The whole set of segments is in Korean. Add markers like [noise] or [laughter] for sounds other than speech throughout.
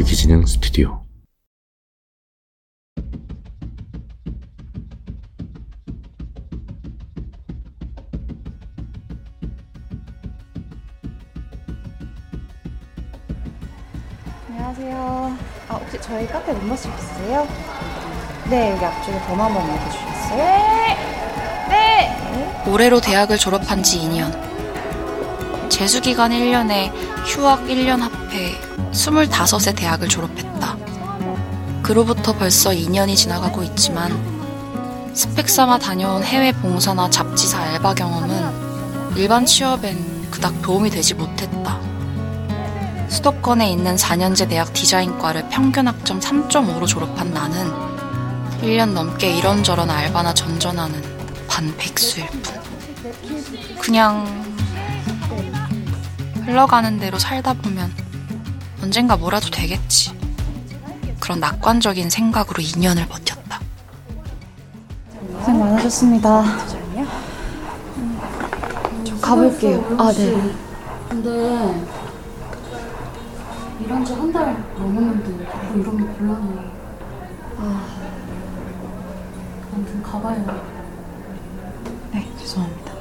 유기진행 스튜디오 안녕하세요. 아, 혹시 저희 카페 멤버십 있으세요? 네, 여기 앞쪽에 번호 한번 알려주시겠어요? 네! 네! 올해로 대학을 졸업한 지 2년. 재수기간 1년에 휴학 1년 합해 25세 대학을 졸업했다. 그로부터 벌써 2년이 지나가고 있지만 스펙 삼아 다녀온 해외 봉사나 잡지사 알바 경험은 일반 취업엔 그닥 도움이 되지 못했다. 수도권에 있는 4년제 대학 디자인과를 평균 학점 3.5로 졸업한 나는 1년 넘게 이런저런 알바나 전전하는 반백수일 뿐. 그냥 흘러가는 대로 살다 보면 언젠가 뭐라도 되겠지. 그런 낙관적인 생각으로 2년을 버텼다. 고생 많으셨습니다. 저 가볼게요. 아, 네. 근데 일한 지 한 달 넘었는데 자꾸 이러면 곤란해. 아, 아무튼 가봐요. 네, 죄송합니다.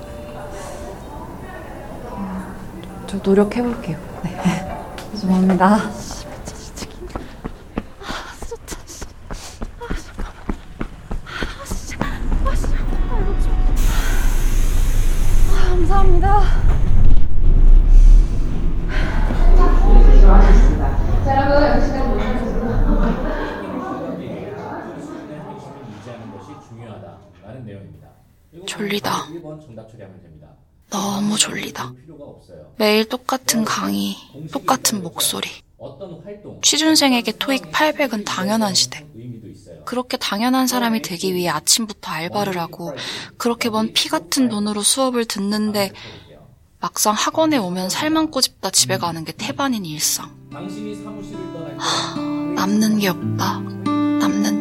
저 노력해 볼게요. 네. 죄송합니다. 감사합니다. 졸리다. 1번 정답 처리하면 됩니다. 너무 졸리다. 매일 똑같은 강의, 똑같은 목소리. 취준생에게 토익 800은 당연한 시대. 그렇게 당연한 사람이 되기 위해 아침부터 알바를 하고 그렇게 먼 피 같은 돈으로 수업을 듣는데 막상 학원에 오면 살만 꼬집다 집에 가는 게 태반인 일상. 때 남는 게 없다. 남는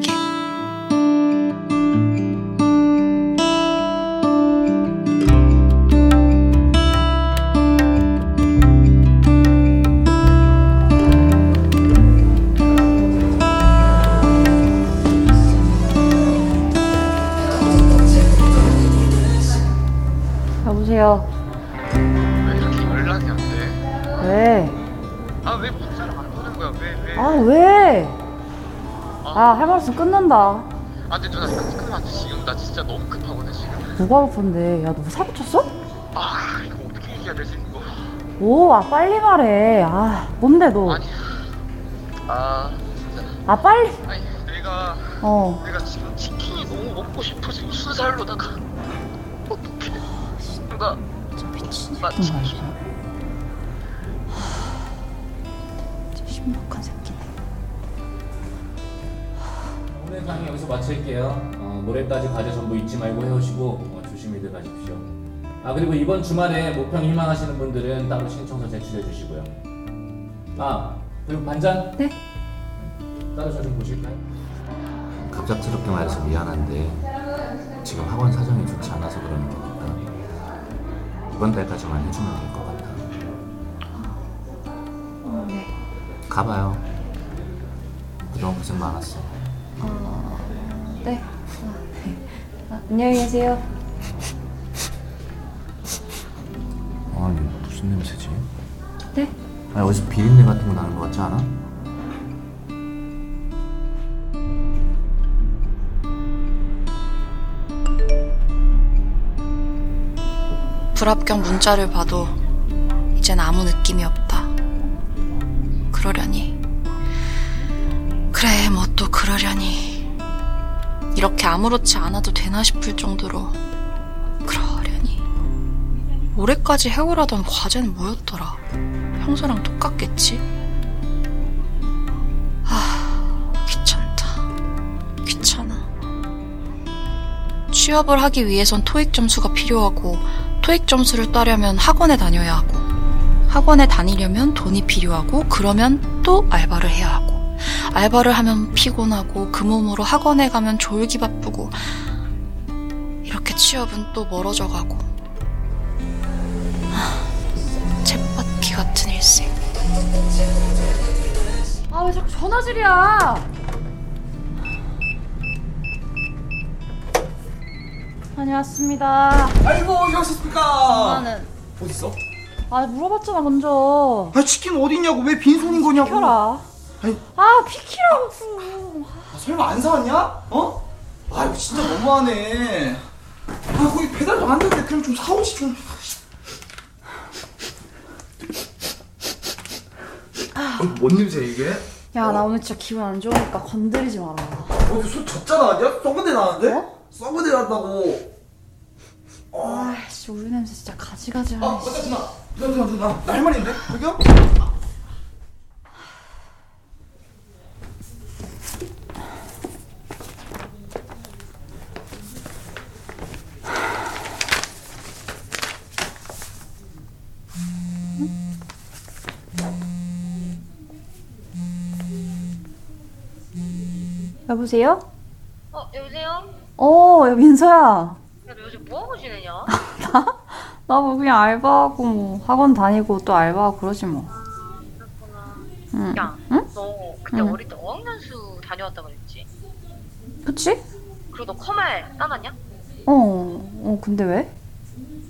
게. 여보세요. 왜 이렇게 연락이 안 돼? 왜? 아왜 문자를 안 보는 거야? 왜 왜? 아, 왜? 아, 할 말씀 끝난다. 아 근데 누나 이거 끊으면 안 돼. 지금 나 진짜 너무 급하거든 지금. 뭐가 급한데? 야, 너 사고 쳤어? 아 이거 어떻게 얘기해야 되지 이거? 오, 아, 빨리 말해. 아, 뭔데, 너? 아니 아 진짜 아, 빨리. 아니 내가 어. 내가 지금 치킨이 너무 먹고 싶어 지금 순살로다가 누나 나 치킨 진짜 신박한 새끼네. 오늘 강의 여기서 마칠게요. 어, 모레까지 과제 전부 잊지 말고 해오시고 어, 조심히들 가십시오. 아 그리고 이번 주말에 모평 희망하시는 분들은 따로 신청서 제출해 주시고요. 아 그리고 반장? 네? 따로 저 좀 보실까요? 갑작스럽게 말해서 미안한데 지금 학원 사정이 좋지 않아서 그러는 거니까 이번 달까지만 해주면 될 것 같아. 어, 네. 가봐요. 그동안 고생 많았어. 어, 네. 아, 네. 아, 안녕히 계세요. 아니 무슨 냄새지? 네? 아니 어디서 비린내 같은 거 나는 거 같지 않아? 불합격 문자를 봐도 이젠 아무 느낌이 없다. 그러려니. 그래, 뭐 또 그러려니. 이렇게 아무렇지 않아도 되나 싶을 정도로 그러려니. 올해까지 해오라던 과제는 뭐였더라? 평소랑 똑같겠지? 아, 귀찮다. 귀찮아. 취업을 하기 위해선 토익 점수가 필요하고 토익 점수를 따려면 학원에 다녀야 하고 학원에 다니려면 돈이 필요하고 그러면 또 알바를 해야 하고. 알바를 하면 피곤하고 그 몸으로 학원에 가면 졸기 바쁘고 이렇게 취업은 또 멀어져 가고. 하, 쳇바퀴 같은 일생. 아, 왜 자꾸 전화질이야? 다녀왔습니다. 아이고 오셨습니까? 나는 어딨어? 아 물어봤잖아 먼저. 아 치킨 어딨냐고 왜 빈손인 거냐고 켜라. 아니. 아 피키라고. 아, 설마 안 사왔냐? 어? 아 이거 진짜 너무하네 아 거기 배달도 안 되는데 그냥 좀 사오시 좀 아, 뭔 냄새야 이게? 야 나 오늘 진짜 기분 안 좋으니까 건드리지 마라. 어, 이거 술 젖잖아 아니야? 썩은 데 나는데? 어? 썩은 데 난다고 아씨 우유 냄새 진짜 가지가지하네. 아 맞다 누나 누나 누나 누나 나할말 있는데 저기요? 여보세요? 어 여보세요? 어, 야, 민서야. 야 너 요즘 뭐하고 지내냐? [laughs] 나 뭐 그냥 알바하고 뭐 학원 다니고 또 알바하고 그러지 뭐. 그렇구나 응. 야 응? 너 그때 응. 어릴 때 어학연수 다녀왔다 그랬지? 그치? 그리고 너 커말 따놨냐? 어, 어, 근데 왜?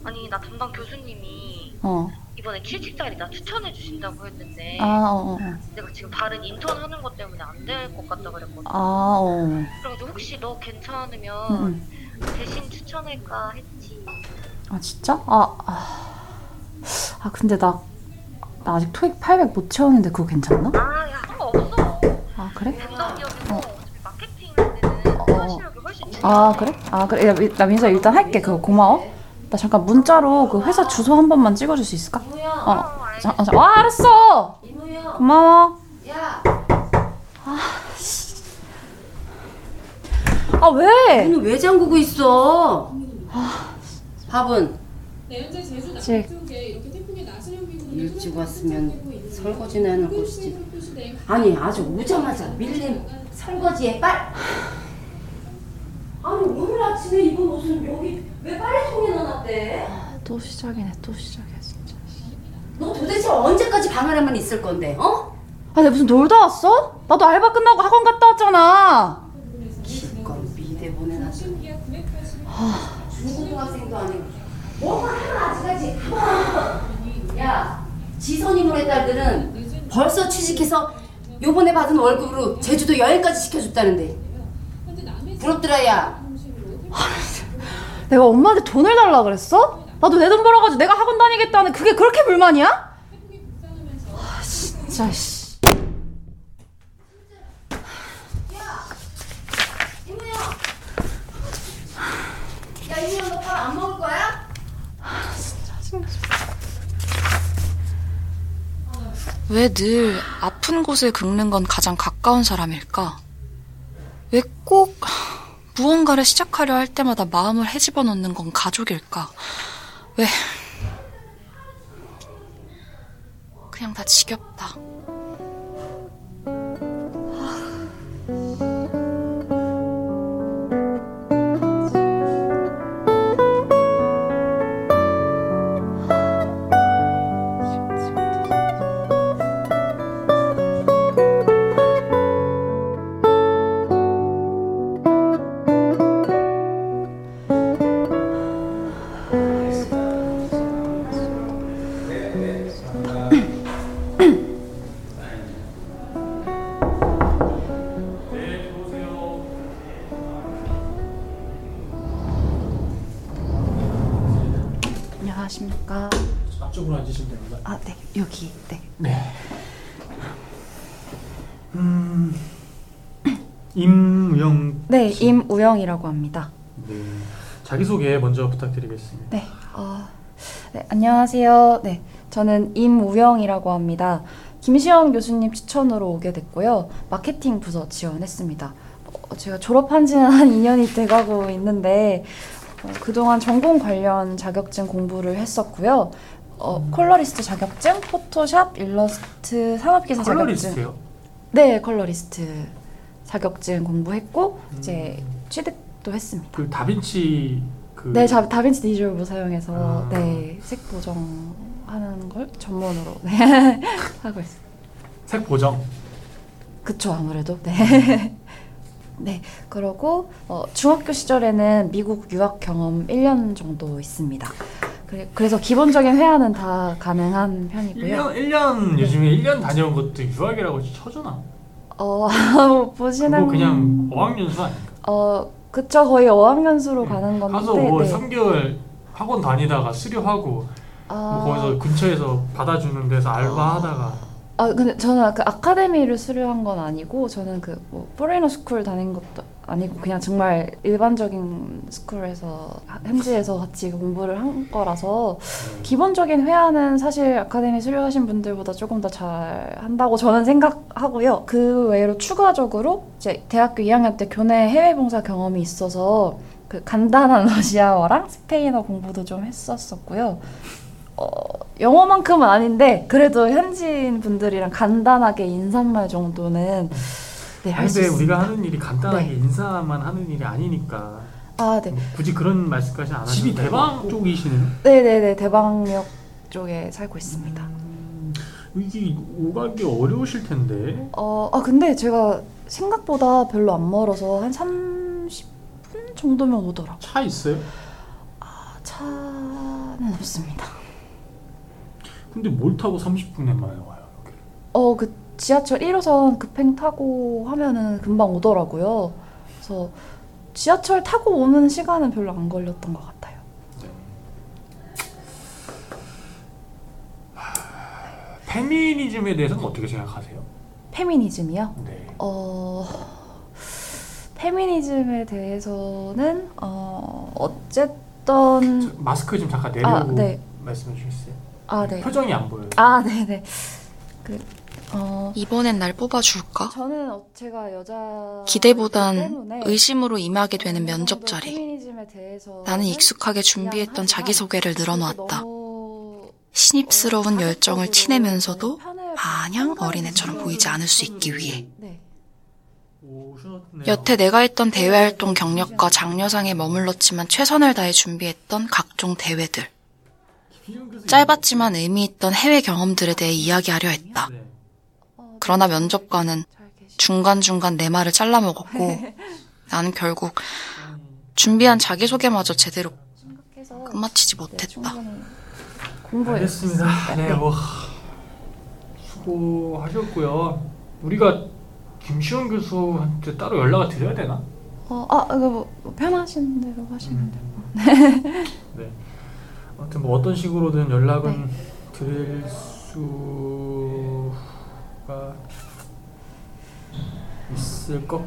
아니 나 담당 교수님이 어. 이번에 취직자리 나 추천해 주신다고 했는데 아, 어, 어. 내가 지금 다른 인턴 하는 것 때문에 안 될 것 같다 그랬거든 아, 어. 그래가지고 혹시 너 괜찮으면 응, 응. 대신 추천할까 했지 아, 진짜? 아, 아. 아, 근데 나, 나 아직 토익 800 못 채웠는데 그거 괜찮나? 아 야 상관없어 아, 그래? 담당 기업이고 어차피 마케팅 할 때는 회화 실력이 훨씬 중요해 아, 그래? 아, 그래. 야, 미- 나 민서 일단 할게. 그거 고마워. 나 잠깐 문자로 그 회사 주소 한 번만 찍어줄 수 있을까? 어. 자, 아, 자, 와, 알았어! 고마워. 아, 아, 왜? 문을 왜 잠그고 있어? 밥은 직 일찍 왔으면 설거지나 하는 것이지. 아니 아주 오자마자 밀린 설거지에 빨. 아니 오늘 아침에 입은 옷은 여기 왜 빨래통에 넣어놨대? 또 시작이네, 또 시작이야, 진짜. 너 도대체 언제까지 방 안에만 있을 건데? 어? 아, 내가 무슨 놀다 왔어? 나도 알바 끝나고 학원 갔다 왔잖아. 기껏 미대 보내놨어. 중고등학생도 아니고 뭐가 하나 아직까지 야 지선이 모네 딸들은 벌써 취직해서 요번에 받은 월급으로 제주도 여행까지 시켜줬다는데 부럽더라 야 [laughs] 내가 엄마한테 돈을 달라 그랬어? 나도 내 돈 벌어가지고 내가 학원 다니겠다는 그게 그렇게 불만이야? 아, 진짜, 씨. 야 이모 너밥 안 먹을 거야? 왜늘 아픈 곳을 긁는 건 가장 가까운 사람일까? 왜 꼭 무언가를 시작하려 할 때마다 마음을 헤집어 놓는 건 가족일까? 왜? 그냥 다 지겹다. 아, 네, 여기, 네. 임영 네, [clears throat] 임우영이라고 합니다. 네. 자기 소개 먼저 부탁드리겠습니다. 네, 어, 네, 안녕하세요. 네, 저는 임우영이라고 합니다. 김시영 교수님 추천으로 오게 됐고요. 마케팅 부서 지원했습니다. 어, 제가 졸업한 지는 한 2년이 돼가고 있는데 어, 그동안 전공 관련 자격증 공부를 했었고요. 어, colorist 자격증, Photoshop, 일러스트, 산업기사 자격증. colorist요? 네, colorist 자격증 공부했고 이제 취득도 했습니다. 그 다빈치 그 네, 자, 다빈치 디지털 사용해서 아. 네, 색 보정하는 걸 전문으로 네, [laughs] 하고 있어요. 색 보정. 그쵸 아무래도 네. [laughs] 네 그러고 어, 중학교 시절에는 미국 유학 경험 1년 정도 있습니다. 그래, 그래서 기본적인 회화는 다 가능한 편이고요. 1년 1년 요즘에 1년 다녀온 것도 유학이라고 쳐주나? 어 [laughs] 보시는 그거 그냥 어학연수 아닌가? 어 그쵸 거의 어학연수로 가는 건데 가서 뭐 네. 3개월 학원 다니다가 수료하고 아, 뭐 거기서 근처에서 받아주는 데서 알바하다가 아 근데 저는 그 아카데미를 수료한 건 아니고 저는 그 뭐 foreigner school 다닌 것도 아니고 그냥 정말 일반적인 school에서 현지에서 같이 공부를 한 거라서 기본적인 회화는 사실 아카데미 수료하신 분들보다 조금 더 잘 한다고 저는 생각하고요. 그 외로 추가적으로 이제 대학교 2학년 때 교내 해외 봉사 경험이 있어서 그 간단한 [laughs] 러시아어랑 스페인어 공부도 좀 했었었고요. 어, 영어만큼은 아닌데 그래도 현지인 분들이랑 간단하게 인사말 정도는 네, 할수 근데 있습니다. 우리가 하는 일이 간단하게 네. 인사만 하는 일이 아니니까 아, 네. 뭐 굳이 그런 말씀까지는 안 하셔도 집이 대방. 쪽이시네요. 네 네 네 대방역 쪽에 살고 있습니다. 음, 이게 오가기 어려우실 텐데 어, 아 근데 제가 생각보다 별로 안 멀어서 한 30분 정도면 오더라고. 차 있어요? 아, 차는 없습니다. 근데 뭘 타고 30분에 만에 와요? 여기? 어, 그 지하철 1호선 급행 타고 하면은 금방 오더라고요. 그래서 지하철 타고 오는 시간은 별로 안 걸렸던 것 같아요. 페미니즘에 대해서는 어떻게 생각하세요? 페미니즘이요? 네. 어, 페미니즘에 대해서는 어, 어쨌든 저 마스크 좀 잠깐 내려고 아, 네. 말씀해 주셨어요. 아, 네. 표정이 안 보여요. 아, 네, 네. 그 어, 이번엔 날 뽑아줄까? 저는 어, 제가 여자 기대보단 의심으로 임하게 되는 면접 자리. 나는 익숙하게 준비했던 자기소개를 늘어놓았다. 신입스러운 열정을 티내면서도 마냥 어린애처럼 보이지 않을 수 있기 위해. 여태 내가 했던 대외 활동 경력과 장려상에 머물렀지만 최선을 다해 준비했던 각종 대회들. 짧았지만 의미 있던 해외 경험들에 대해 이야기하려 했다. 네. 그러나 면접관은 중간중간 내 말을 잘라먹었고 나는 결국 준비한 자기소개마저 제대로 끝마치지 네, 못했다. 알겠습니다. 네, 뭐 수고하셨고요. 우리가 김시원 교수한테 따로 연락을 드려야 되나? 어, 아, 이거 뭐, 뭐 편하신 대로 하시면 돼요. 네. 아무튼 뭐 어떤 식으로든 연락은 네. 드릴 수가 있을 것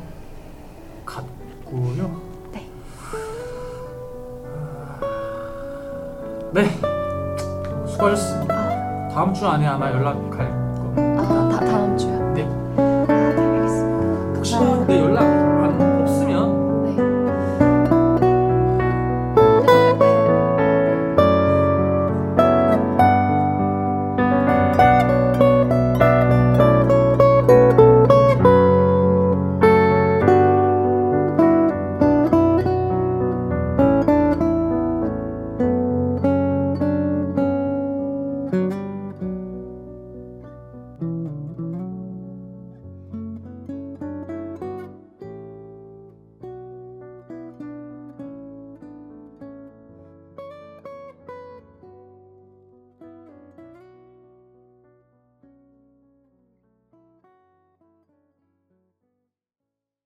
같고요. 네. 네. 수고하셨습니다. 다음 주 안에 아마 연락할